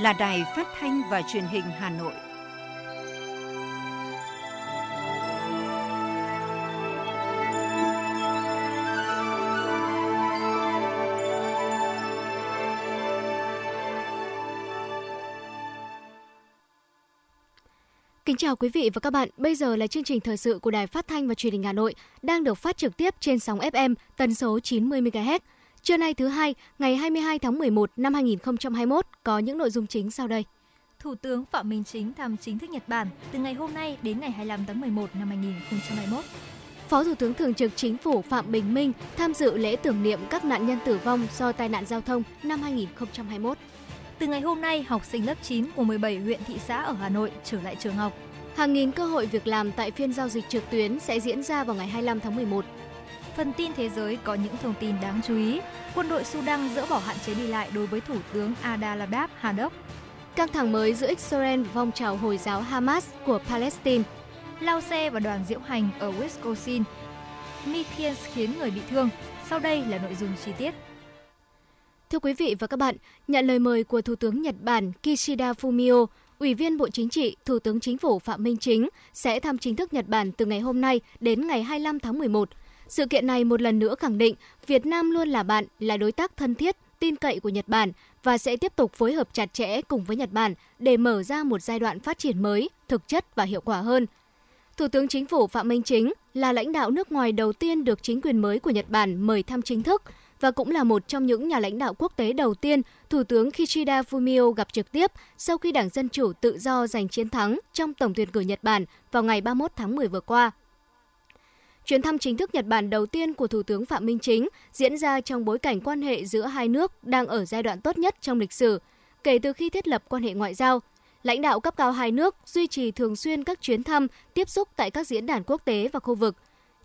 là Đài Phát thanh và Truyền hình Hà Nội. Kính chào quý vị và các bạn. Bây giờ là chương trình thời sự của Đài Phát thanh và Truyền hình Hà Nội đang được phát trực tiếp trên sóng FM tần số 90 MHz. Trưa nay thứ hai, ngày 22 tháng 11 năm 2021 có những nội dung chính sau đây. Thủ tướng Phạm Minh Chính thăm chính thức Nhật Bản từ ngày hôm nay đến ngày 25 tháng 11 năm 2021. Phó Thủ tướng Thường trực Chính phủ Phạm Bình Minh tham dự lễ tưởng niệm các nạn nhân tử vong do tai nạn giao thông năm 2021. Từ ngày hôm nay, học sinh lớp 9 của 17 huyện thị xã ở Hà Nội trở lại trường học. Hàng nghìn cơ hội việc làm tại phiên giao dịch trực tuyến sẽ diễn ra vào ngày 25 tháng 11. Phần tin thế giới có những thông tin đáng chú ý. Quân đội Sudan dỡ bỏ hạn chế đi lại đối với Thủ tướng Adalabab Hadok. Căng thẳng mới giữa Israel và phong trào Hồi giáo Hamas của Palestine. Lao xe và đoàn diễu hành ở Wisconsin. Mithiens khiến người bị thương. Sau đây là nội dung chi tiết. Thưa quý vị và các bạn, nhận lời mời của Thủ tướng Nhật Bản Kishida Fumio, Ủy viên Bộ Chính trị, Thủ tướng Chính phủ Phạm Minh Chính sẽ thăm chính thức Nhật Bản từ ngày hôm nay đến ngày 25 tháng 11. Sự kiện này một lần nữa khẳng định Việt Nam luôn là bạn, là đối tác thân thiết, tin cậy của Nhật Bản và sẽ tiếp tục phối hợp chặt chẽ cùng với Nhật Bản để mở ra một giai đoạn phát triển mới, thực chất và hiệu quả hơn. Thủ tướng Chính phủ Phạm Minh Chính là lãnh đạo nước ngoài đầu tiên được chính quyền mới của Nhật Bản mời thăm chính thức – và cũng là một trong những nhà lãnh đạo quốc tế đầu tiên Thủ tướng Kishida Fumio gặp trực tiếp sau khi Đảng Dân Chủ tự do giành chiến thắng trong tổng tuyển cử Nhật Bản vào ngày 31 tháng 10 vừa qua. Chuyến thăm chính thức Nhật Bản đầu tiên của Thủ tướng Phạm Minh Chính diễn ra trong bối cảnh quan hệ giữa hai nước đang ở giai đoạn tốt nhất trong lịch sử kể từ khi thiết lập quan hệ ngoại giao. Lãnh đạo cấp cao hai nước duy trì thường xuyên các chuyến thăm, tiếp xúc tại các diễn đàn quốc tế và khu vực.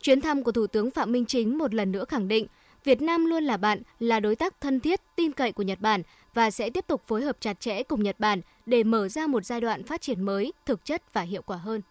Chuyến thăm của Thủ tướng Phạm Minh Chính một lần nữa khẳng định Việt Nam luôn là bạn, là đối tác thân thiết, tin cậy của Nhật Bản và sẽ tiếp tục phối hợp chặt chẽ cùng Nhật Bản để mở ra một giai đoạn phát triển mới, thực chất và hiệu quả hơn.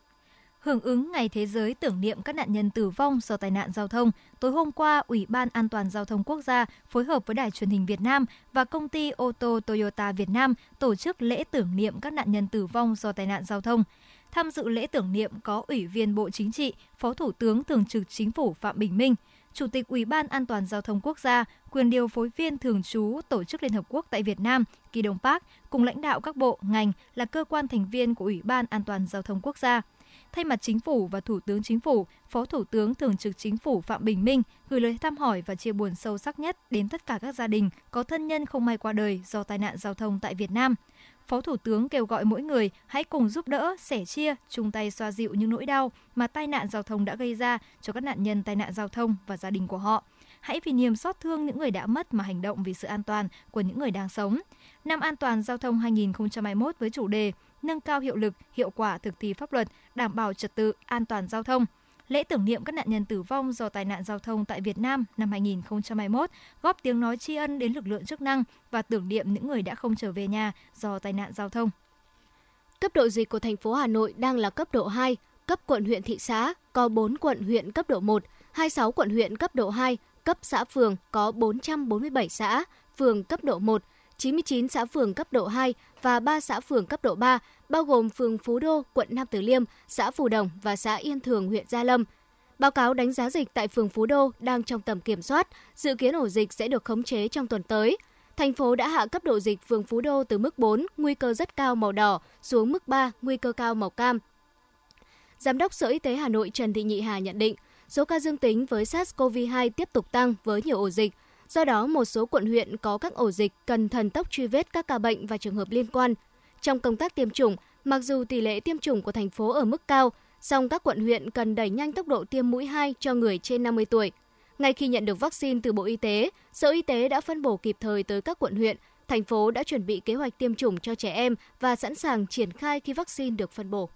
Hưởng ứng Ngày Thế giới tưởng niệm các nạn nhân tử vong do tai nạn giao thông, tối hôm qua, Ủy ban An toàn Giao thông Quốc gia phối hợp với Đài truyền hình Việt Nam và công ty ô tô Toyota Việt Nam tổ chức lễ tưởng niệm các nạn nhân tử vong do tai nạn giao thông. Tham dự lễ tưởng niệm có Ủy viên Bộ Chính trị, Phó Thủ tướng Thường trực Chính phủ Phạm Bình Minh – Chủ tịch Ủy ban An toàn Giao thông Quốc gia, quyền điều phối viên thường trú Tổ chức Liên Hợp Quốc tại Việt Nam, Kỳ Đông Park, cùng lãnh đạo các bộ, ngành là cơ quan thành viên của Ủy ban An toàn Giao thông Quốc gia. Thay mặt Chính phủ và Thủ tướng Chính phủ, Phó Thủ tướng Thường trực Chính phủ Phạm Bình Minh gửi lời thăm hỏi và chia buồn sâu sắc nhất đến tất cả các gia đình có thân nhân không may qua đời do tai nạn giao thông tại Việt Nam – Phó Thủ tướng kêu gọi mỗi người hãy cùng giúp đỡ, sẻ chia, chung tay xoa dịu những nỗi đau mà tai nạn giao thông đã gây ra cho các nạn nhân tai nạn giao thông và gia đình của họ. Hãy vì niềm xót thương những người đã mất mà hành động vì sự an toàn của những người đang sống. Năm an toàn giao thông 2021 với chủ đề nâng cao hiệu lực, hiệu quả thực thi pháp luật, đảm bảo trật tự, an toàn giao thông – lễ tưởng niệm các nạn nhân tử vong do tai nạn giao thông tại Việt Nam năm 2021, góp tiếng nói tri ân đến lực lượng chức năng và tưởng niệm những người đã không trở về nhà do tai nạn giao thông. Cấp độ dịch của thành phố Hà Nội đang là cấp độ 2, cấp quận huyện thị xã có 4 quận huyện cấp độ 1, 26 quận huyện cấp độ 2, cấp xã phường có 447 xã, phường cấp độ 1, 99 xã phường cấp độ 2 và 3 xã phường cấp độ 3, bao gồm phường Phú Đô, quận Nam Từ Liêm, xã Phù Đồng và xã Yên Thường, huyện Gia Lâm. Báo cáo đánh giá dịch tại phường Phú Đô đang trong tầm kiểm soát, dự kiến ổ dịch sẽ được khống chế trong tuần tới. Thành phố đã hạ cấp độ dịch phường Phú Đô từ mức 4, nguy cơ rất cao màu đỏ, xuống mức 3, nguy cơ cao màu cam. Giám đốc Sở Y tế Hà Nội Trần Thị Nhị Hà nhận định, số ca dương tính với SARS-CoV-2 tiếp tục tăng với nhiều ổ dịch, Do đó, một số quận huyện có các ổ dịch cần thần tốc truy vết các ca bệnh và trường hợp liên quan. Trong công tác tiêm chủng, mặc dù tỷ lệ tiêm chủng của thành phố ở mức cao, song các quận huyện cần đẩy nhanh tốc độ tiêm mũi 2 cho người trên 50 tuổi. Ngay khi nhận được vaccine từ Bộ Y tế, Sở Y tế đã phân bổ kịp thời tới các quận huyện. Thành phố đã chuẩn bị kế hoạch tiêm chủng cho trẻ em và sẵn sàng triển khai khi vaccine được phân bổ.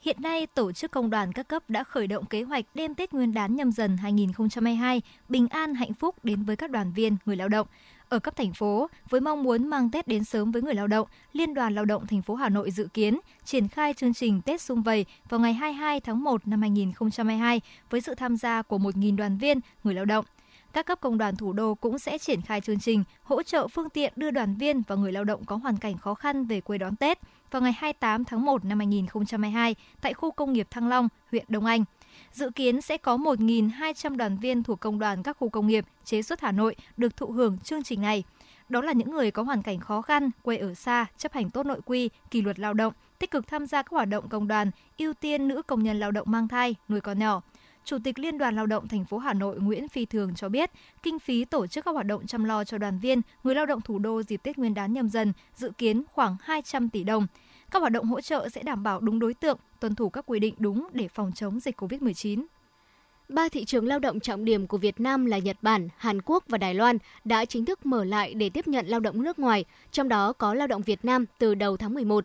Hiện nay, tổ chức công đoàn các cấp đã khởi động kế hoạch đêm Tết Nguyên đán nhâm dần 2022 bình an hạnh phúc đến với các đoàn viên, người lao động. Ở cấp thành phố, với mong muốn mang Tết đến sớm với người lao động, Liên đoàn Lao động thành phố Hà Nội dự kiến triển khai chương trình Tết xung vầy vào ngày 22 tháng 1 năm 2022 với sự tham gia của 1.000 đoàn viên, người lao động. các cấp công đoàn thủ đô cũng sẽ triển khai chương trình hỗ trợ phương tiện đưa đoàn viên và người lao động có hoàn cảnh khó khăn về quê đón Tết vào ngày 28 tháng 1 năm 2022 tại khu công nghiệp Thăng Long, huyện Đông Anh. Dự kiến sẽ có 1.200 đoàn viên thuộc công đoàn các khu công nghiệp chế xuất Hà Nội được thụ hưởng chương trình này. Đó là những người có hoàn cảnh khó khăn, quê ở xa, chấp hành tốt nội quy, kỷ luật lao động, tích cực tham gia các hoạt động công đoàn, ưu tiên nữ công nhân lao động mang thai, nuôi con nhỏ. Chủ tịch Liên đoàn Lao động thành phố Hà Nội Nguyễn Phi Thường cho biết, kinh phí tổ chức các hoạt động chăm lo cho đoàn viên, người lao động thủ đô dịp Tết Nguyên đán nhâm dần dự kiến khoảng 200 tỷ đồng. Các hoạt động hỗ trợ sẽ đảm bảo đúng đối tượng, tuân thủ các quy định đúng để phòng chống dịch COVID-19. Ba thị trường lao động trọng điểm của Việt Nam là Nhật Bản, Hàn Quốc và Đài Loan đã chính thức mở lại để tiếp nhận lao động nước ngoài, trong đó có lao động Việt Nam từ đầu tháng 11.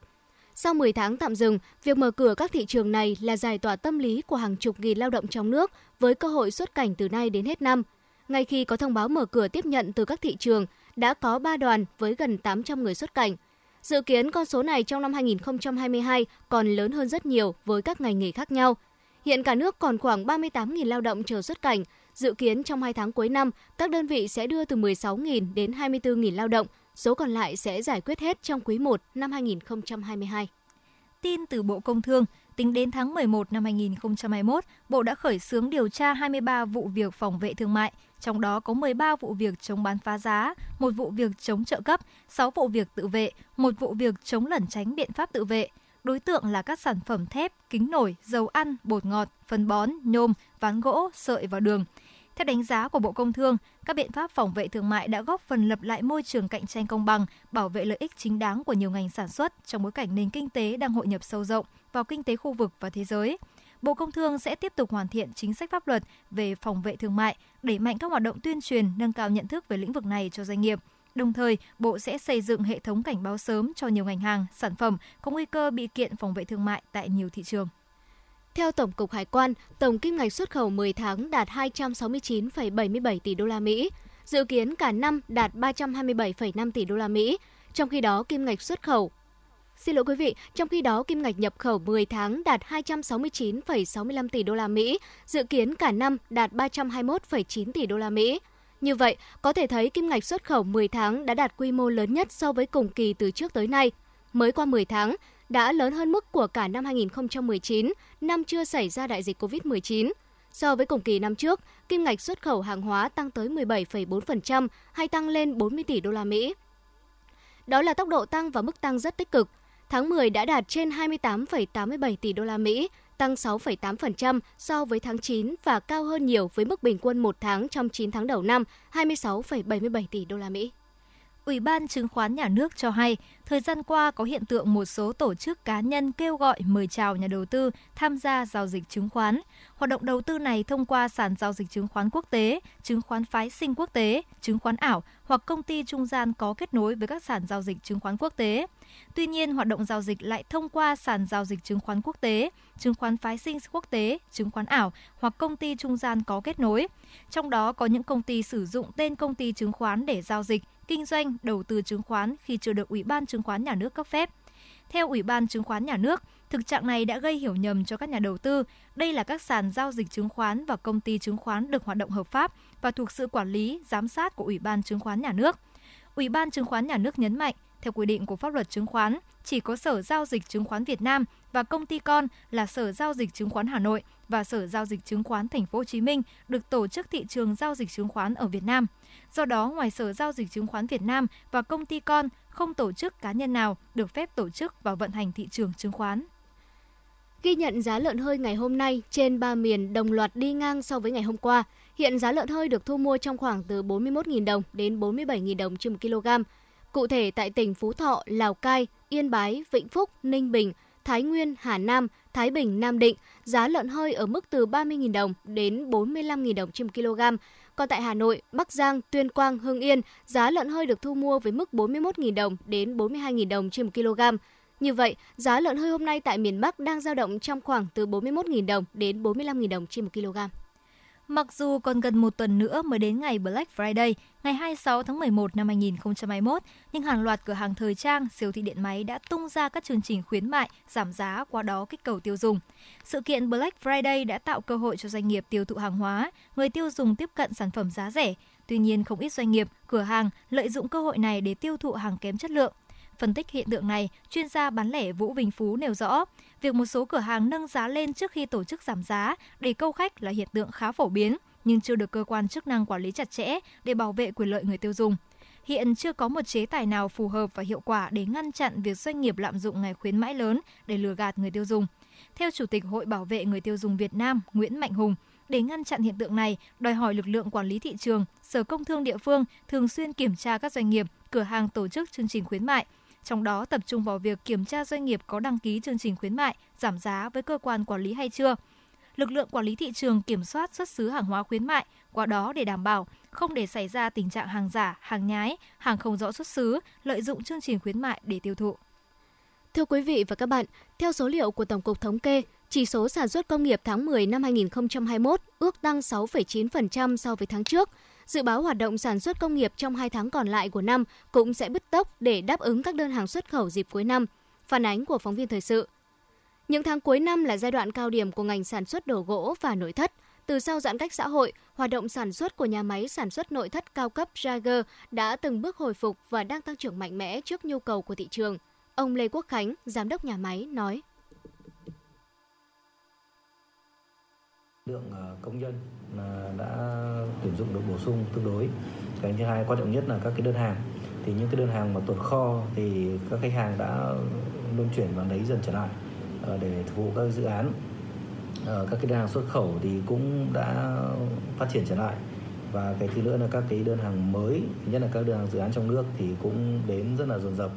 Sau 10 tháng tạm dừng, việc mở cửa các thị trường này là giải tỏa tâm lý của hàng chục nghìn lao động trong nước với cơ hội xuất cảnh từ nay đến hết năm. Ngay khi có thông báo mở cửa tiếp nhận từ các thị trường, đã có 3 đoàn với gần 800 người xuất cảnh. Dự kiến con số này trong năm 2022 còn lớn hơn rất nhiều với các ngành nghề khác nhau. Hiện cả nước còn khoảng 38.000 lao động chờ xuất cảnh. Dự kiến trong 2 tháng cuối năm, các đơn vị sẽ đưa từ 16.000 đến 24.000 lao động, số còn lại sẽ giải quyết hết trong quý 1 năm 2022. Tin từ Bộ Công Thương, tính đến tháng 11 năm 2021, Bộ đã khởi xướng điều tra 23 vụ việc phòng vệ thương mại, trong đó có 13 vụ việc chống bán phá giá, một vụ việc chống trợ cấp, 6 vụ việc tự vệ, một vụ việc chống lẩn tránh biện pháp tự vệ. Đối tượng là các sản phẩm thép, kính nổi, dầu ăn, bột ngọt, phân bón, nhôm, ván gỗ, sợi và đường. Theo đánh giá của Bộ Công Thương, các biện pháp phòng vệ thương mại đã góp phần lập lại môi trường cạnh tranh công bằng, bảo vệ lợi ích chính đáng của nhiều ngành sản xuất trong bối cảnh nền kinh tế đang hội nhập sâu rộng vào kinh tế khu vực và thế giới. Bộ Công Thương sẽ tiếp tục hoàn thiện chính sách pháp luật về phòng vệ thương mại, đẩy mạnh các hoạt động tuyên truyền, nâng cao nhận thức về lĩnh vực này cho doanh nghiệp. Đồng thời, Bộ sẽ xây dựng hệ thống cảnh báo sớm cho nhiều ngành hàng, sản phẩm có nguy cơ bị kiện phòng vệ thương mại tại nhiều thị trường. Theo Tổng cục Hải quan, tổng kim ngạch xuất khẩu 10 tháng đạt 269,77 tỷ đô la Mỹ, dự kiến cả năm đạt 327,5 tỷ đô la Mỹ. Trong khi đó, kim ngạch xuất khẩu Xin lỗi quý vị, trong khi đó kim ngạch nhập khẩu 10 tháng đạt 269,65 tỷ đô la Mỹ, dự kiến cả năm đạt 321,9 tỷ đô la Mỹ. Như vậy, có thể thấy kim ngạch xuất khẩu 10 tháng đã đạt quy mô lớn nhất so với cùng kỳ từ trước tới nay. Mới qua 10 tháng, đã lớn hơn mức của cả năm 2019, năm chưa xảy ra đại dịch COVID-19. So với cùng kỳ năm trước, kim ngạch xuất khẩu hàng hóa tăng tới 17,4% hay tăng lên 40 tỷ đô la Mỹ. Đó là tốc độ tăng và mức tăng rất tích cực. Tháng 10 đã đạt trên 28,87 tỷ đô la Mỹ, tăng 6,8% so với tháng 9 và cao hơn nhiều với mức bình quân một tháng trong 9 tháng đầu năm, 26,77 tỷ đô la Mỹ. Ủy ban Chứng khoán Nhà nước cho hay, thời gian qua có hiện tượng một số tổ chức cá nhân kêu gọi mời chào nhà đầu tư tham gia giao dịch chứng khoán. Hoạt động đầu tư này thông qua sàn giao dịch chứng khoán quốc tế, chứng khoán phái sinh quốc tế, chứng khoán ảo hoặc công ty trung gian có kết nối với các sàn giao dịch chứng khoán quốc tế. Tuy nhiên, hoạt động giao dịch lại thông qua sàn giao dịch chứng khoán quốc tế, chứng khoán phái sinh quốc tế, chứng khoán ảo hoặc công ty trung gian có kết nối. Trong đó có những công ty sử dụng tên công ty chứng khoán để giao dịch, kinh doanh, đầu tư chứng khoán khi chưa được Ủy ban Chứng khoán Nhà nước cấp phép. Theo Ủy ban Chứng khoán Nhà nước, thực trạng này đã gây hiểu nhầm cho các nhà đầu tư. Đây là các sàn giao dịch chứng khoán và công ty chứng khoán được hoạt động hợp pháp và thuộc sự quản lý, giám sát của Ủy ban Chứng khoán Nhà nước. Ủy ban Chứng khoán Nhà nước nhấn mạnh, theo quy định của pháp luật chứng khoán, chỉ có Sở Giao dịch Chứng khoán Việt Nam và công ty con là Sở Giao dịch Chứng khoán Hà Nội và Sở Giao dịch Chứng khoán Thành phố Hồ Chí Minh được tổ chức thị trường giao dịch chứng khoán ở Việt Nam. Do đó, ngoài Sở Giao dịch Chứng khoán Việt Nam và công ty con, không tổ chức cá nhân nào được phép tổ chức và vận hành thị trường chứng khoán. Ghi nhận giá lợn hơi ngày hôm nay trên ba miền đồng loạt đi ngang so với ngày hôm qua. Hiện giá lợn hơi được thu mua trong khoảng từ 41.000 đồng đến 47.000 đồng trên 1 kg. Cụ thể tại tỉnh Phú Thọ, Lào Cai, Yên Bái, Vĩnh Phúc, Ninh Bình, Thái Nguyên, Hà Nam, Thái Bình, Nam Định, giá lợn hơi ở mức từ 30.000 đồng đến 45.000 đồng trên kg. Còn tại Hà Nội, Bắc Giang, Tuyên Quang, Hưng Yên, giá lợn hơi được thu mua với mức 41.000 đồng đến 42.000 đồng trên 1 kg. Như vậy, giá lợn hơi hôm nay tại miền Bắc đang dao động trong khoảng từ 41.000 đồng đến 45.000 đồng trên 1 kg. Mặc dù còn gần một tuần nữa mới đến ngày Black Friday, ngày 26 tháng 11 năm 2021, nhưng hàng loạt cửa hàng thời trang, siêu thị điện máy đã tung ra các chương trình khuyến mại, giảm giá qua đó kích cầu tiêu dùng. Sự kiện Black Friday đã tạo cơ hội cho doanh nghiệp tiêu thụ hàng hóa, người tiêu dùng tiếp cận sản phẩm giá rẻ. Tuy nhiên, không ít doanh nghiệp, cửa hàng lợi dụng cơ hội này để tiêu thụ hàng kém chất lượng. Phân tích hiện tượng này, chuyên gia bán lẻ Vũ Vinh Phú nêu rõ, việc một số cửa hàng nâng giá lên trước khi tổ chức giảm giá để câu khách là hiện tượng khá phổ biến, nhưng chưa được cơ quan chức năng quản lý chặt chẽ để bảo vệ quyền lợi người tiêu dùng. Hiện chưa có một chế tài nào phù hợp và hiệu quả để ngăn chặn việc doanh nghiệp lạm dụng ngày khuyến mãi lớn để lừa gạt người tiêu dùng. Theo Chủ tịch Hội Bảo vệ người tiêu dùng Việt Nam Nguyễn Mạnh Hùng, để ngăn chặn hiện tượng này, đòi hỏi lực lượng quản lý thị trường, Sở Công Thương địa phương thường xuyên kiểm tra các doanh nghiệp, cửa hàng tổ chức chương trình khuyến mại, trong đó tập trung vào việc kiểm tra doanh nghiệp có đăng ký chương trình khuyến mại, giảm giá với cơ quan quản lý hay chưa. Lực lượng quản lý thị trường kiểm soát xuất xứ hàng hóa khuyến mại, qua đó để đảm bảo không để xảy ra tình trạng hàng giả, hàng nhái, hàng không rõ xuất xứ, lợi dụng chương trình khuyến mại để tiêu thụ. Thưa quý vị và các bạn, theo số liệu của Tổng cục Thống kê, chỉ số sản xuất công nghiệp tháng 10 năm 2021 ước tăng 6,9% so với tháng trước. Dự báo hoạt động sản xuất công nghiệp trong 2 tháng còn lại của năm cũng sẽ bứt tốc để đáp ứng các đơn hàng xuất khẩu dịp cuối năm. Phản ánh của phóng viên thời sự. Những tháng cuối năm là giai đoạn cao điểm của ngành sản xuất đồ gỗ và nội thất. Từ sau giãn cách xã hội, hoạt động sản xuất của nhà máy sản xuất nội thất cao cấp Jager đã từng bước hồi phục và đang tăng trưởng mạnh mẽ trước nhu cầu của thị trường. Ông Lê Quốc Khánh, giám đốc nhà máy, nói. Lượng ờ, công nhân ờ, đã tuyển dụng được bổ sung tương đối. Cái thứ hai quan trọng nhất là các cái đơn hàng. Thì những cái đơn hàng mà tồn kho thì các khách hàng đã luân chuyển và lấy dần trở lại ờ, để phục vụ các dự án. Các cái đơn hàng xuất khẩu thì cũng đã phát triển trở lại. Và cái thứ nữa là các cái đơn hàng mới nhất là các đơn hàng dự án trong nước thì cũng đến rất là dồn dập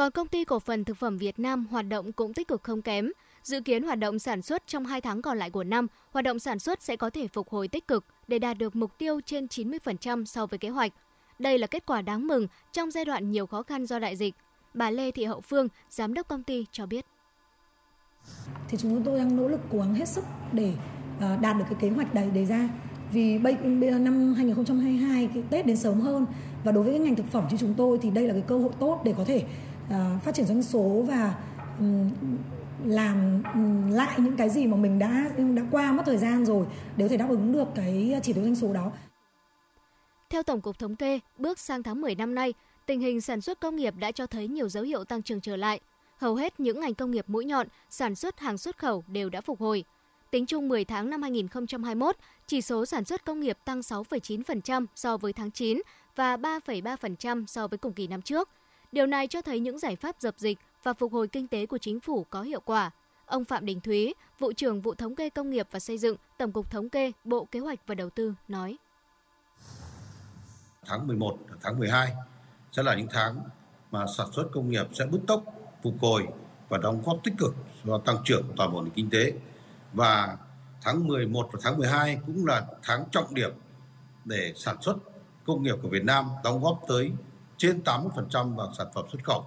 còn công ty cổ phần thực phẩm Việt Nam hoạt động cũng tích cực không kém. Dự kiến hoạt động sản xuất trong 2 tháng còn lại của năm, hoạt động sản xuất sẽ có thể phục hồi tích cực để đạt được mục tiêu trên 90% so với kế hoạch. Đây là kết quả đáng mừng trong giai đoạn nhiều khó khăn do đại dịch. Bà Lê Thị Hậu Phương, giám đốc công ty cho biết. Thì chúng tôi đang nỗ lực cố gắng hết sức để ờ, đạt được cái kế hoạch đề, đề ra. Vì bây, giờ năm 2022 cái Tết đến sớm hơn và đối với cái ngành thực phẩm như chúng tôi thì đây là cái cơ hội tốt để có thể uh, phát triển doanh số và um, làm lại những cái gì mà mình đã đã qua mất thời gian rồi để có thể đáp ứng được cái chỉ tiêu doanh số đó. Theo Tổng cục Thống kê, bước sang tháng 10 năm nay, tình hình sản xuất công nghiệp đã cho thấy nhiều dấu hiệu tăng trưởng trở lại. Hầu hết những ngành công nghiệp mũi nhọn, sản xuất hàng xuất khẩu đều đã phục hồi. Tính chung 10 tháng năm 2021, chỉ số sản xuất công nghiệp tăng 6,9% so với tháng 9 và 3,3% so với cùng kỳ năm trước. Điều này cho thấy những giải pháp dập dịch và phục hồi kinh tế của chính phủ có hiệu quả. Ông Phạm Đình Thúy, vụ trưởng vụ thống kê công nghiệp và xây dựng, Tổng cục Thống kê, Bộ Kế hoạch và Đầu tư nói: Tháng 11, tháng 12 sẽ là những tháng mà sản xuất công nghiệp sẽ bứt tốc phục hồi và đóng góp tích cực cho tăng trưởng của toàn bộ nền kinh tế. Và tháng 11 và tháng 12 cũng là tháng trọng điểm để sản xuất công nghiệp của Việt Nam đóng góp tới trên 80% vào sản phẩm xuất khẩu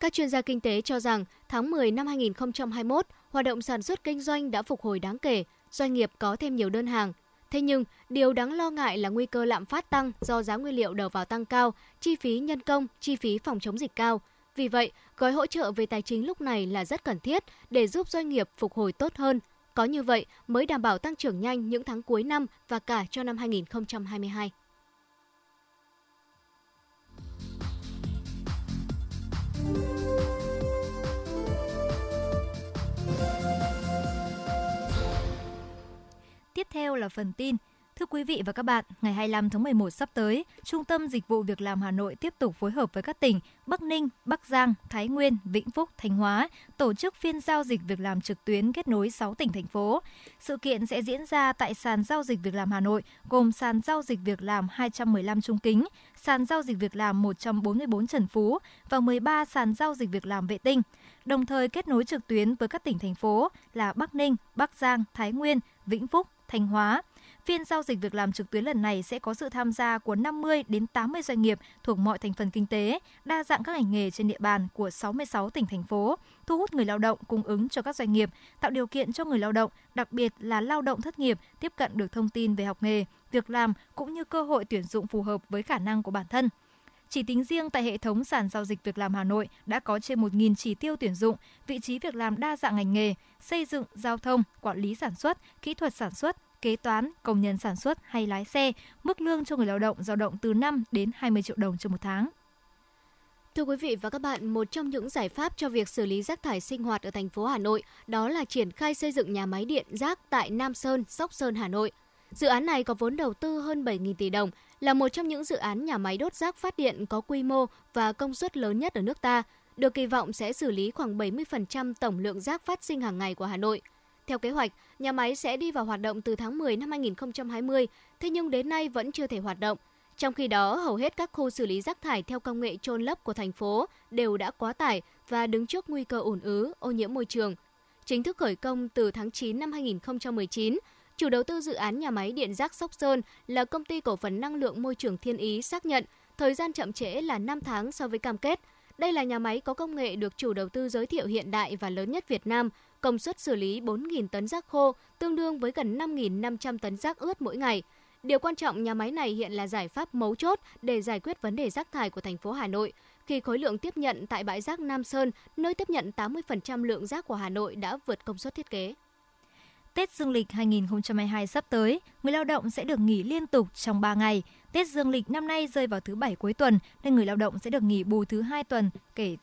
các chuyên gia kinh tế cho rằng tháng 10 năm 2021, hoạt động sản xuất kinh doanh đã phục hồi đáng kể, doanh nghiệp có thêm nhiều đơn hàng. Thế nhưng, điều đáng lo ngại là nguy cơ lạm phát tăng do giá nguyên liệu đầu vào tăng cao, chi phí nhân công, chi phí phòng chống dịch cao. Vì vậy, gói hỗ trợ về tài chính lúc này là rất cần thiết để giúp doanh nghiệp phục hồi tốt hơn. Có như vậy mới đảm bảo tăng trưởng nhanh những tháng cuối năm và cả cho năm 2022. Tiếp theo là phần tin. Thưa quý vị và các bạn, ngày 25 tháng 11 sắp tới, Trung tâm Dịch vụ Việc làm Hà Nội tiếp tục phối hợp với các tỉnh Bắc Ninh, Bắc Giang, Thái Nguyên, Vĩnh Phúc, Thanh Hóa tổ chức phiên giao dịch việc làm trực tuyến kết nối 6 tỉnh thành phố. Sự kiện sẽ diễn ra tại sàn giao dịch việc làm Hà Nội, gồm sàn giao dịch việc làm 215 Trung Kính, sàn giao dịch việc làm 144 Trần Phú và 13 sàn giao dịch việc làm vệ tinh. Đồng thời kết nối trực tuyến với các tỉnh thành phố là Bắc Ninh, Bắc Giang, Thái Nguyên, Vĩnh Phúc, Thanh Hóa. Phiên giao dịch việc làm trực tuyến lần này sẽ có sự tham gia của 50 đến 80 doanh nghiệp thuộc mọi thành phần kinh tế, đa dạng các ngành nghề trên địa bàn của 66 tỉnh thành phố, thu hút người lao động cung ứng cho các doanh nghiệp, tạo điều kiện cho người lao động, đặc biệt là lao động thất nghiệp tiếp cận được thông tin về học nghề, việc làm cũng như cơ hội tuyển dụng phù hợp với khả năng của bản thân. Chỉ tính riêng tại hệ thống sàn giao dịch việc làm Hà Nội đã có trên 1.000 chỉ tiêu tuyển dụng, vị trí việc làm đa dạng ngành nghề, xây dựng, giao thông, quản lý sản xuất, kỹ thuật sản xuất, kế toán, công nhân sản xuất hay lái xe, mức lương cho người lao động dao động từ 5 đến 20 triệu đồng trên một tháng. Thưa quý vị và các bạn, một trong những giải pháp cho việc xử lý rác thải sinh hoạt ở thành phố Hà Nội đó là triển khai xây dựng nhà máy điện rác tại Nam Sơn, Sóc Sơn, Hà Nội. Dự án này có vốn đầu tư hơn 7.000 tỷ đồng, là một trong những dự án nhà máy đốt rác phát điện có quy mô và công suất lớn nhất ở nước ta, được kỳ vọng sẽ xử lý khoảng 70% tổng lượng rác phát sinh hàng ngày của Hà Nội. Theo kế hoạch, nhà máy sẽ đi vào hoạt động từ tháng 10 năm 2020, thế nhưng đến nay vẫn chưa thể hoạt động. Trong khi đó, hầu hết các khu xử lý rác thải theo công nghệ trôn lấp của thành phố đều đã quá tải và đứng trước nguy cơ ủn ứ, ô nhiễm môi trường. Chính thức khởi công từ tháng 9 năm 2019, chủ đầu tư dự án nhà máy điện rác Sóc Sơn là công ty cổ phần năng lượng môi trường Thiên Ý xác nhận thời gian chậm trễ là 5 tháng so với cam kết. Đây là nhà máy có công nghệ được chủ đầu tư giới thiệu hiện đại và lớn nhất Việt Nam, công suất xử lý 4.000 tấn rác khô, tương đương với gần 5.500 tấn rác ướt mỗi ngày. Điều quan trọng nhà máy này hiện là giải pháp mấu chốt để giải quyết vấn đề rác thải của thành phố Hà Nội, khi khối lượng tiếp nhận tại bãi rác Nam Sơn, nơi tiếp nhận 80% lượng rác của Hà Nội đã vượt công suất thiết kế. Tết Dương lịch 2022 sắp tới, người lao động sẽ được nghỉ liên tục trong 3 ngày. Tết Dương lịch năm nay rơi vào thứ bảy cuối tuần nên người lao động sẽ được nghỉ bù thứ hai tuần kể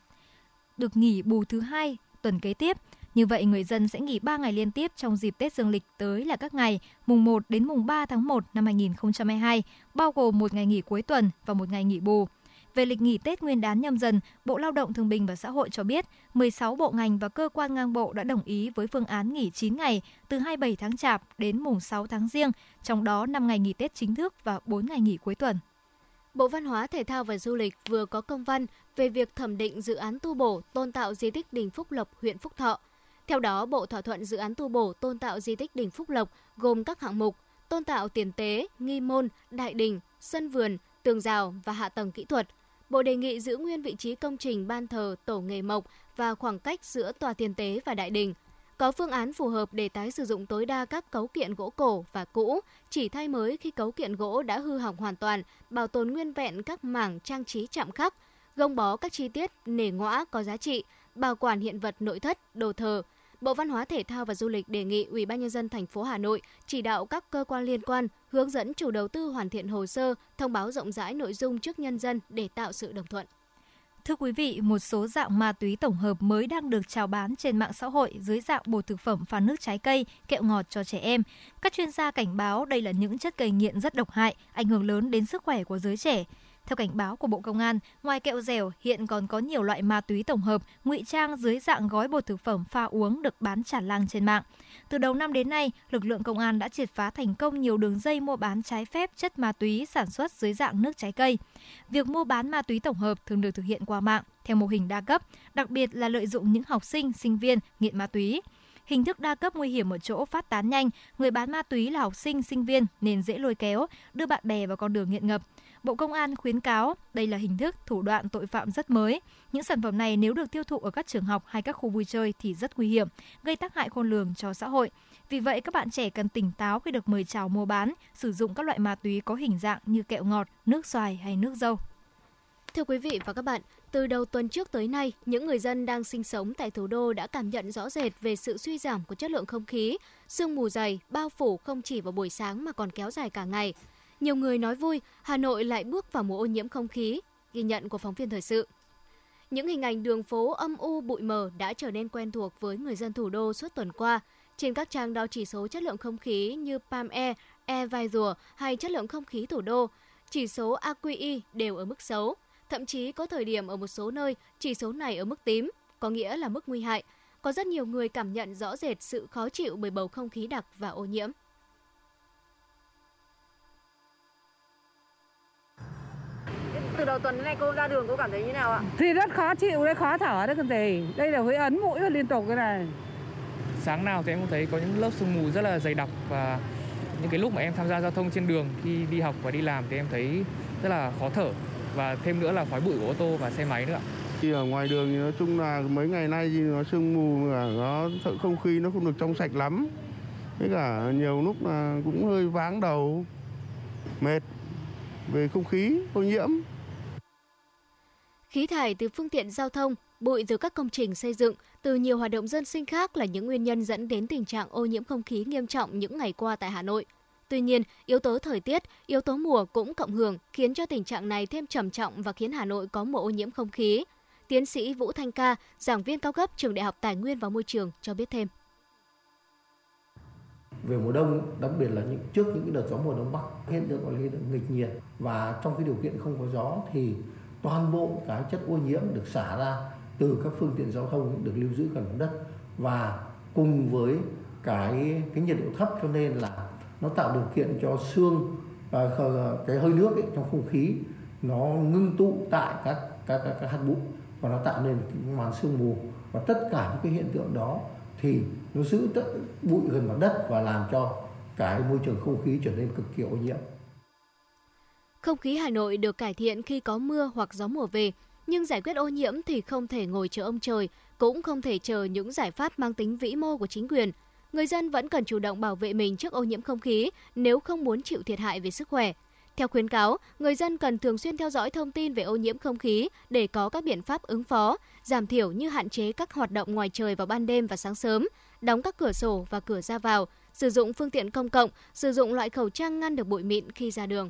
được nghỉ bù thứ hai tuần kế tiếp. Như vậy, người dân sẽ nghỉ 3 ngày liên tiếp trong dịp Tết Dương lịch tới là các ngày mùng 1 đến mùng 3 tháng 1 năm 2022, bao gồm một ngày nghỉ cuối tuần và một ngày nghỉ bù. Về lịch nghỉ Tết Nguyên đán nhâm dần, Bộ Lao động Thương binh và Xã hội cho biết 16 bộ ngành và cơ quan ngang bộ đã đồng ý với phương án nghỉ 9 ngày từ 27 tháng Chạp đến mùng 6 tháng Giêng, trong đó 5 ngày nghỉ Tết chính thức và 4 ngày nghỉ cuối tuần. Bộ Văn hóa, Thể thao và Du lịch vừa có công văn về việc thẩm định dự án tu bổ tôn tạo di tích Đình Phúc Lộc, huyện Phúc Thọ. Theo đó, Bộ thỏa thuận dự án tu bổ tôn tạo di tích Đình Phúc Lộc gồm các hạng mục tôn tạo tiền tế, nghi môn, đại đình, sân vườn, tường rào và hạ tầng kỹ thuật – Bộ đề nghị giữ nguyên vị trí công trình ban thờ tổ nghề mộc và khoảng cách giữa tòa tiền tế và đại đình. Có phương án phù hợp để tái sử dụng tối đa các cấu kiện gỗ cổ và cũ, chỉ thay mới khi cấu kiện gỗ đã hư hỏng hoàn toàn, bảo tồn nguyên vẹn các mảng trang trí chạm khắc, gông bó các chi tiết nề ngõa có giá trị, bảo quản hiện vật nội thất, đồ thờ, Bộ Văn hóa Thể thao và Du lịch đề nghị Ủy ban nhân dân thành phố Hà Nội chỉ đạo các cơ quan liên quan hướng dẫn chủ đầu tư hoàn thiện hồ sơ, thông báo rộng rãi nội dung trước nhân dân để tạo sự đồng thuận. Thưa quý vị, một số dạng ma túy tổng hợp mới đang được chào bán trên mạng xã hội dưới dạng bột thực phẩm pha nước trái cây, kẹo ngọt cho trẻ em. Các chuyên gia cảnh báo đây là những chất gây nghiện rất độc hại, ảnh hưởng lớn đến sức khỏe của giới trẻ. Theo cảnh báo của Bộ Công an, ngoài kẹo dẻo, hiện còn có nhiều loại ma túy tổng hợp ngụy trang dưới dạng gói bột thực phẩm pha uống được bán tràn lan trên mạng. Từ đầu năm đến nay, lực lượng công an đã triệt phá thành công nhiều đường dây mua bán trái phép chất ma túy sản xuất dưới dạng nước trái cây. Việc mua bán ma túy tổng hợp thường được thực hiện qua mạng theo mô hình đa cấp, đặc biệt là lợi dụng những học sinh, sinh viên nghiện ma túy. Hình thức đa cấp nguy hiểm ở chỗ phát tán nhanh, người bán ma túy là học sinh, sinh viên nên dễ lôi kéo, đưa bạn bè vào con đường nghiện ngập. Bộ Công an khuyến cáo đây là hình thức thủ đoạn tội phạm rất mới. Những sản phẩm này nếu được tiêu thụ ở các trường học hay các khu vui chơi thì rất nguy hiểm, gây tác hại khôn lường cho xã hội. Vì vậy các bạn trẻ cần tỉnh táo khi được mời chào mua bán, sử dụng các loại ma túy có hình dạng như kẹo ngọt, nước xoài hay nước dâu. Thưa quý vị và các bạn, từ đầu tuần trước tới nay, những người dân đang sinh sống tại thủ đô đã cảm nhận rõ rệt về sự suy giảm của chất lượng không khí. Sương mù dày, bao phủ không chỉ vào buổi sáng mà còn kéo dài cả ngày. Nhiều người nói vui, Hà Nội lại bước vào mùa ô nhiễm không khí, ghi nhận của phóng viên thời sự. Những hình ảnh đường phố âm u bụi mờ đã trở nên quen thuộc với người dân thủ đô suốt tuần qua. Trên các trang đo chỉ số chất lượng không khí như Palm Air, Air Visual hay chất lượng không khí thủ đô, chỉ số AQI đều ở mức xấu. Thậm chí có thời điểm ở một số nơi chỉ số này ở mức tím, có nghĩa là mức nguy hại. Có rất nhiều người cảm nhận rõ rệt sự khó chịu bởi bầu không khí đặc và ô nhiễm. Từ đầu tuần đến nay cô ra đường cô cảm thấy như nào ạ? Thì rất khó chịu đấy, khó thở đấy còn gì. Đây là hơi ấn mũi liên tục cái này. Sáng nào thì em cũng thấy có những lớp sương mù rất là dày đặc và những cái lúc mà em tham gia giao thông trên đường khi đi học và đi làm thì em thấy rất là khó thở và thêm nữa là khói bụi của ô tô và xe máy nữa. Khi ở ngoài đường thì nói chung là mấy ngày nay thì nó sương mù và nó không khí nó không được trong sạch lắm. Với cả nhiều lúc là cũng hơi váng đầu, mệt về không khí ô nhiễm. Khí thải từ phương tiện giao thông, bụi từ các công trình xây dựng, từ nhiều hoạt động dân sinh khác là những nguyên nhân dẫn đến tình trạng ô nhiễm không khí nghiêm trọng những ngày qua tại Hà Nội. Tuy nhiên, yếu tố thời tiết, yếu tố mùa cũng cộng hưởng khiến cho tình trạng này thêm trầm trọng và khiến Hà Nội có mùa ô nhiễm không khí. Tiến sĩ Vũ Thanh Ca, giảng viên cao cấp trường Đại học Tài nguyên và Môi trường cho biết thêm. Về mùa đông, đặc biệt là những trước những đợt gió mùa đông bắc hiện tượng gọi là nghịch nhiệt và trong cái điều kiện không có gió thì toàn bộ cái chất ô nhiễm được xả ra từ các phương tiện giao thông được lưu giữ gần mặt đất và cùng với cái cái nhiệt độ thấp cho nên là nó tạo điều kiện cho xương và cái hơi nước ấy, trong không khí nó ngưng tụ tại các các các, các hạt bụi và nó tạo nên cái màn sương mù và tất cả những cái hiện tượng đó thì nó giữ tất bụi gần mặt đất và làm cho cái môi trường không khí trở nên cực kỳ ô nhiễm. Không khí Hà Nội được cải thiện khi có mưa hoặc gió mùa về, nhưng giải quyết ô nhiễm thì không thể ngồi chờ ông trời, cũng không thể chờ những giải pháp mang tính vĩ mô của chính quyền. Người dân vẫn cần chủ động bảo vệ mình trước ô nhiễm không khí nếu không muốn chịu thiệt hại về sức khỏe. Theo khuyến cáo, người dân cần thường xuyên theo dõi thông tin về ô nhiễm không khí để có các biện pháp ứng phó, giảm thiểu như hạn chế các hoạt động ngoài trời vào ban đêm và sáng sớm, đóng các cửa sổ và cửa ra vào, sử dụng phương tiện công cộng, sử dụng loại khẩu trang ngăn được bụi mịn khi ra đường.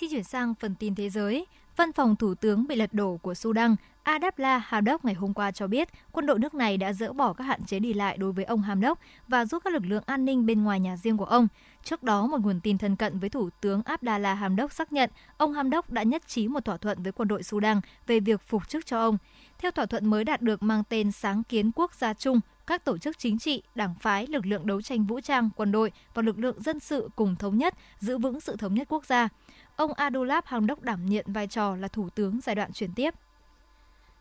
Xin chuyển sang phần tin thế giới. Văn phòng Thủ tướng bị lật đổ của Sudan, Adabla Hamdok ngày hôm qua cho biết quân đội nước này đã dỡ bỏ các hạn chế đi lại đối với ông Hamdok và rút các lực lượng an ninh bên ngoài nhà riêng của ông. Trước đó, một nguồn tin thân cận với Thủ tướng Abdallah Hamdok xác nhận ông Hamdok đã nhất trí một thỏa thuận với quân đội Sudan về việc phục chức cho ông. Theo thỏa thuận mới đạt được mang tên Sáng kiến quốc gia chung, các tổ chức chính trị, đảng phái, lực lượng đấu tranh vũ trang, quân đội và lực lượng dân sự cùng thống nhất, giữ vững sự thống nhất quốc gia ông Abdullah Hamdok đảm nhiệm vai trò là thủ tướng giai đoạn chuyển tiếp.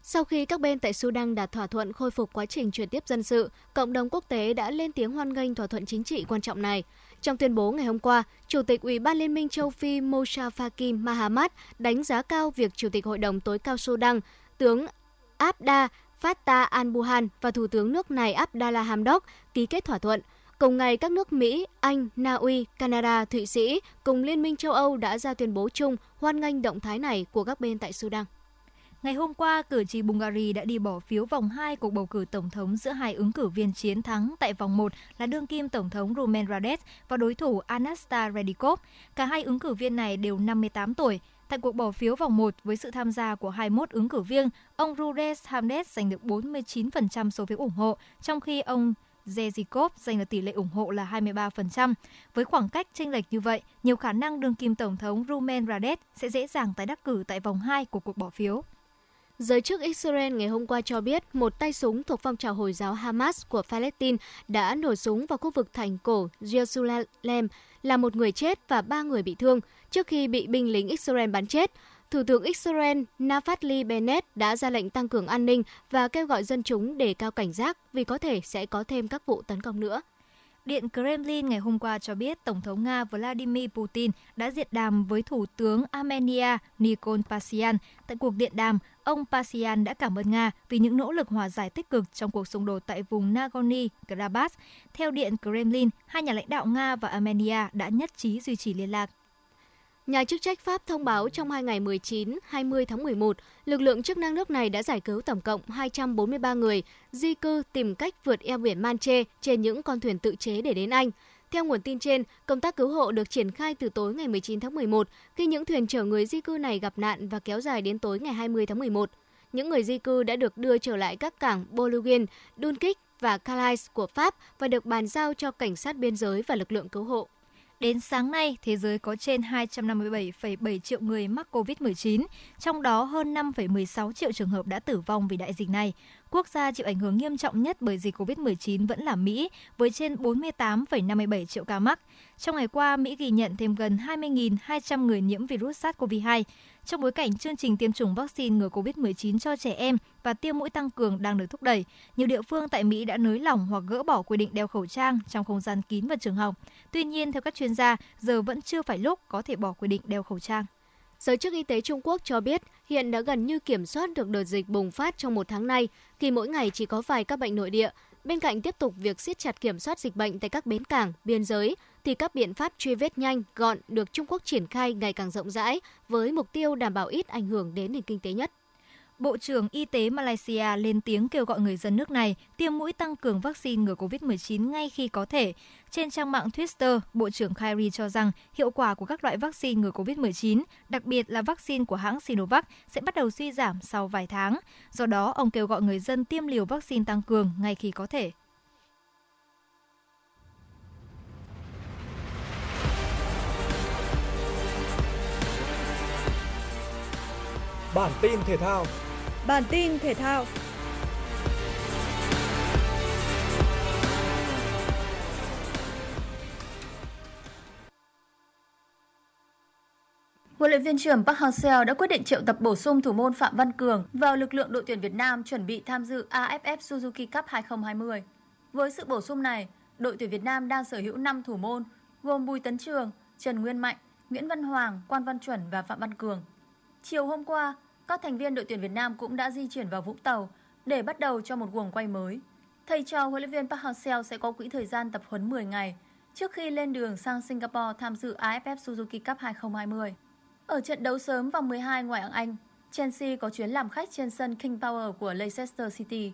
Sau khi các bên tại Sudan đạt thỏa thuận khôi phục quá trình chuyển tiếp dân sự, cộng đồng quốc tế đã lên tiếng hoan nghênh thỏa thuận chính trị quan trọng này. Trong tuyên bố ngày hôm qua, Chủ tịch Ủy ban Liên minh châu Phi Mosha Faki Mahamat đánh giá cao việc Chủ tịch Hội đồng tối cao Sudan, tướng Abda Fattah al-Buhan và Thủ tướng nước này Abdallah Hamdok ký kết thỏa thuận – Cùng ngày, các nước Mỹ, Anh, Na Uy, Canada, Thụy Sĩ cùng Liên minh châu Âu đã ra tuyên bố chung hoan nghênh động thái này của các bên tại Sudan. Ngày hôm qua, cử tri Bulgaria đã đi bỏ phiếu vòng 2 cuộc bầu cử tổng thống giữa hai ứng cử viên chiến thắng tại vòng 1 là đương kim tổng thống Rumen Radev và đối thủ Anasta Redikov. Cả hai ứng cử viên này đều 58 tuổi. Tại cuộc bỏ phiếu vòng 1 với sự tham gia của 21 ứng cử viên, ông Rudes Hamdes giành được 49% số phiếu ủng hộ, trong khi ông Zezikov giành được tỷ lệ ủng hộ là 23%. Với khoảng cách chênh lệch như vậy, nhiều khả năng đương kim tổng thống Rumen Radev sẽ dễ dàng tái đắc cử tại vòng 2 của cuộc bỏ phiếu. Giới chức Israel ngày hôm qua cho biết một tay súng thuộc phong trào Hồi giáo Hamas của Palestine đã nổ súng vào khu vực thành cổ Jerusalem, là một người chết và ba người bị thương trước khi bị binh lính Israel bắn chết. Thủ tướng Israel Naftali Bennett đã ra lệnh tăng cường an ninh và kêu gọi dân chúng đề cao cảnh giác vì có thể sẽ có thêm các vụ tấn công nữa. Điện Kremlin ngày hôm qua cho biết Tổng thống Nga Vladimir Putin đã diện đàm với Thủ tướng Armenia Nikol Pashinyan. Tại cuộc điện đàm, ông Pashinyan đã cảm ơn Nga vì những nỗ lực hòa giải tích cực trong cuộc xung đột tại vùng Nagorno-Karabakh. Theo Điện Kremlin, hai nhà lãnh đạo Nga và Armenia đã nhất trí duy trì liên lạc. Nhà chức trách Pháp thông báo trong hai ngày 19, 20 tháng 11, lực lượng chức năng nước này đã giải cứu tổng cộng 243 người di cư tìm cách vượt eo biển Manche trên những con thuyền tự chế để đến Anh. Theo nguồn tin trên, công tác cứu hộ được triển khai từ tối ngày 19 tháng 11 khi những thuyền chở người di cư này gặp nạn và kéo dài đến tối ngày 20 tháng 11. Những người di cư đã được đưa trở lại các cảng Boulogne, Dunkirk và Calais của Pháp và được bàn giao cho cảnh sát biên giới và lực lượng cứu hộ. Đến sáng nay, thế giới có trên 257,7 triệu người mắc COVID-19, trong đó hơn 5,16 triệu trường hợp đã tử vong vì đại dịch này. Quốc gia chịu ảnh hưởng nghiêm trọng nhất bởi dịch COVID-19 vẫn là Mỹ, với trên 48,57 triệu ca mắc. Trong ngày qua, Mỹ ghi nhận thêm gần 20.200 người nhiễm virus SARS-CoV-2. Trong bối cảnh chương trình tiêm chủng vaccine ngừa COVID-19 cho trẻ em và tiêm mũi tăng cường đang được thúc đẩy, nhiều địa phương tại Mỹ đã nới lỏng hoặc gỡ bỏ quy định đeo khẩu trang trong không gian kín và trường học. Tuy nhiên, theo các chuyên gia, giờ vẫn chưa phải lúc có thể bỏ quy định đeo khẩu trang. Giới chức y tế Trung Quốc cho biết hiện đã gần như kiểm soát được đợt dịch bùng phát trong một tháng nay, khi mỗi ngày chỉ có vài các bệnh nội địa. Bên cạnh tiếp tục việc siết chặt kiểm soát dịch bệnh tại các bến cảng, biên giới, thì các biện pháp truy vết nhanh, gọn được Trung Quốc triển khai ngày càng rộng rãi với mục tiêu đảm bảo ít ảnh hưởng đến nền kinh tế nhất. Bộ trưởng Y tế Malaysia lên tiếng kêu gọi người dân nước này tiêm mũi tăng cường vaccine ngừa COVID-19 ngay khi có thể. Trên trang mạng Twitter, Bộ trưởng Khairi cho rằng hiệu quả của các loại vaccine ngừa COVID-19, đặc biệt là vaccine của hãng Sinovac, sẽ bắt đầu suy giảm sau vài tháng. Do đó, ông kêu gọi người dân tiêm liều vaccine tăng cường ngay khi có thể. Bản tin thể thao Bản tin thể thao Huấn luyện viên trưởng Park Hang-seo đã quyết định triệu tập bổ sung thủ môn Phạm Văn Cường vào lực lượng đội tuyển Việt Nam chuẩn bị tham dự AFF Suzuki Cup 2020. Với sự bổ sung này, đội tuyển Việt Nam đang sở hữu 5 thủ môn gồm Bùi Tấn Trường, Trần Nguyên Mạnh, Nguyễn Văn Hoàng, Quan Văn Chuẩn và Phạm Văn Cường. Chiều hôm qua, các thành viên đội tuyển Việt Nam cũng đã di chuyển vào Vũng Tàu để bắt đầu cho một guồng quay mới. Thầy trò huấn luyện viên Park Hang-seo sẽ có quỹ thời gian tập huấn 10 ngày trước khi lên đường sang Singapore tham dự AFF Suzuki Cup 2020. Ở trận đấu sớm vòng 12 ngoại hạng Anh, Chelsea có chuyến làm khách trên sân King Power của Leicester City.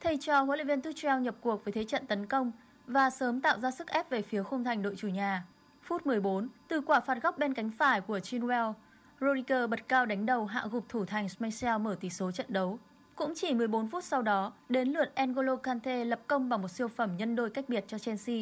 Thầy trò huấn luyện viên Tuchel nhập cuộc với thế trận tấn công và sớm tạo ra sức ép về phía khung thành đội chủ nhà. Phút 14, từ quả phạt góc bên cánh phải của Chilwell, Rudiger bật cao đánh đầu hạ gục thủ thành Schmeichel mở tỷ số trận đấu. Cũng chỉ 14 phút sau đó, đến lượt N'Golo Kante lập công bằng một siêu phẩm nhân đôi cách biệt cho Chelsea.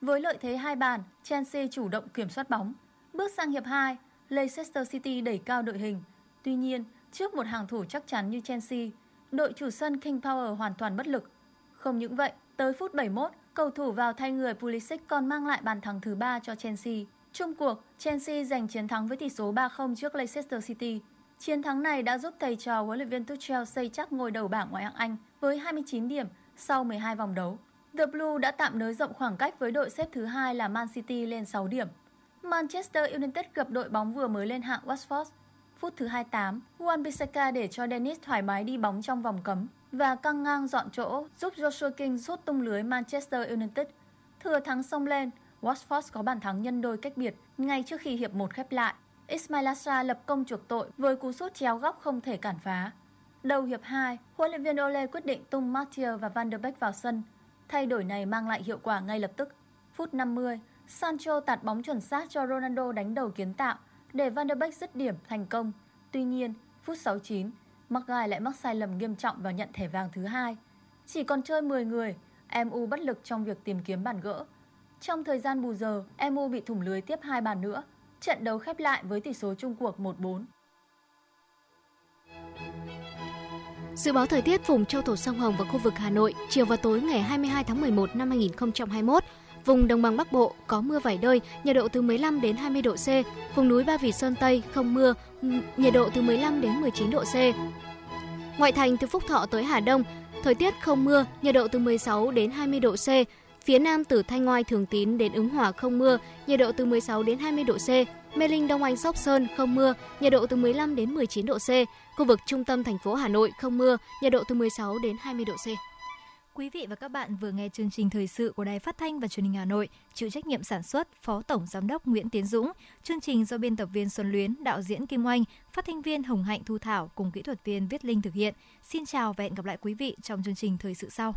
Với lợi thế hai bàn, Chelsea chủ động kiểm soát bóng. Bước sang hiệp 2, Leicester City đẩy cao đội hình. Tuy nhiên, trước một hàng thủ chắc chắn như Chelsea, đội chủ sân King Power hoàn toàn bất lực. Không những vậy, tới phút 71, cầu thủ vào thay người Pulisic còn mang lại bàn thắng thứ ba cho Chelsea. Chung cuộc, Chelsea giành chiến thắng với tỷ số 3-0 trước Leicester City. Chiến thắng này đã giúp thầy trò huấn luyện viên Tuchel xây chắc ngôi đầu bảng ngoại hạng Anh với 29 điểm sau 12 vòng đấu. The Blue đã tạm nới rộng khoảng cách với đội xếp thứ hai là Man City lên 6 điểm. Manchester United gặp đội bóng vừa mới lên hạng Watford. Phút thứ 28, Juan Bissaka để cho Dennis thoải mái đi bóng trong vòng cấm và căng ngang dọn chỗ giúp Joshua King rút tung lưới Manchester United. Thừa thắng xông lên, Watford có bàn thắng nhân đôi cách biệt ngay trước khi hiệp 1 khép lại. Ismail Asra lập công chuộc tội với cú sút chéo góc không thể cản phá. Đầu hiệp 2, huấn luyện viên Ole quyết định tung Mathieu và Van der Beek vào sân. Thay đổi này mang lại hiệu quả ngay lập tức. Phút 50, Sancho tạt bóng chuẩn xác cho Ronaldo đánh đầu kiến tạo để Van der Beek dứt điểm thành công. Tuy nhiên, phút 69, Maguire lại mắc sai lầm nghiêm trọng và nhận thẻ vàng thứ hai. Chỉ còn chơi 10 người, MU bất lực trong việc tìm kiếm bàn gỡ. Trong thời gian bù giờ, MU bị thủng lưới tiếp hai bàn nữa. Trận đấu khép lại với tỷ số chung cuộc 1-4. Dự báo thời tiết vùng châu thổ sông Hồng và khu vực Hà Nội chiều và tối ngày 22 tháng 11 năm 2021 Vùng đồng bằng Bắc Bộ có mưa vài nơi, nhiệt độ từ 15 đến 20 độ C. Vùng núi Ba Vì Sơn Tây không mưa, nhiệt độ từ 15 đến 19 độ C. Ngoại thành từ Phúc Thọ tới Hà Đông, thời tiết không mưa, nhiệt độ từ 16 đến 20 độ C. Phía Nam từ Thanh Ngoai Thường Tín đến Ứng Hòa không mưa, nhiệt độ từ 16 đến 20 độ C. Mê Linh Đông Anh Sóc Sơn không mưa, nhiệt độ từ 15 đến 19 độ C. Khu vực trung tâm thành phố Hà Nội không mưa, nhiệt độ từ 16 đến 20 độ C. Quý vị và các bạn vừa nghe chương trình thời sự của Đài Phát thanh và Truyền hình Hà Nội, chịu trách nhiệm sản xuất Phó Tổng giám đốc Nguyễn Tiến Dũng, chương trình do biên tập viên Xuân Luyến, đạo diễn Kim Oanh, phát thanh viên Hồng Hạnh Thu Thảo cùng kỹ thuật viên Viết Linh thực hiện. Xin chào và hẹn gặp lại quý vị trong chương trình thời sự sau.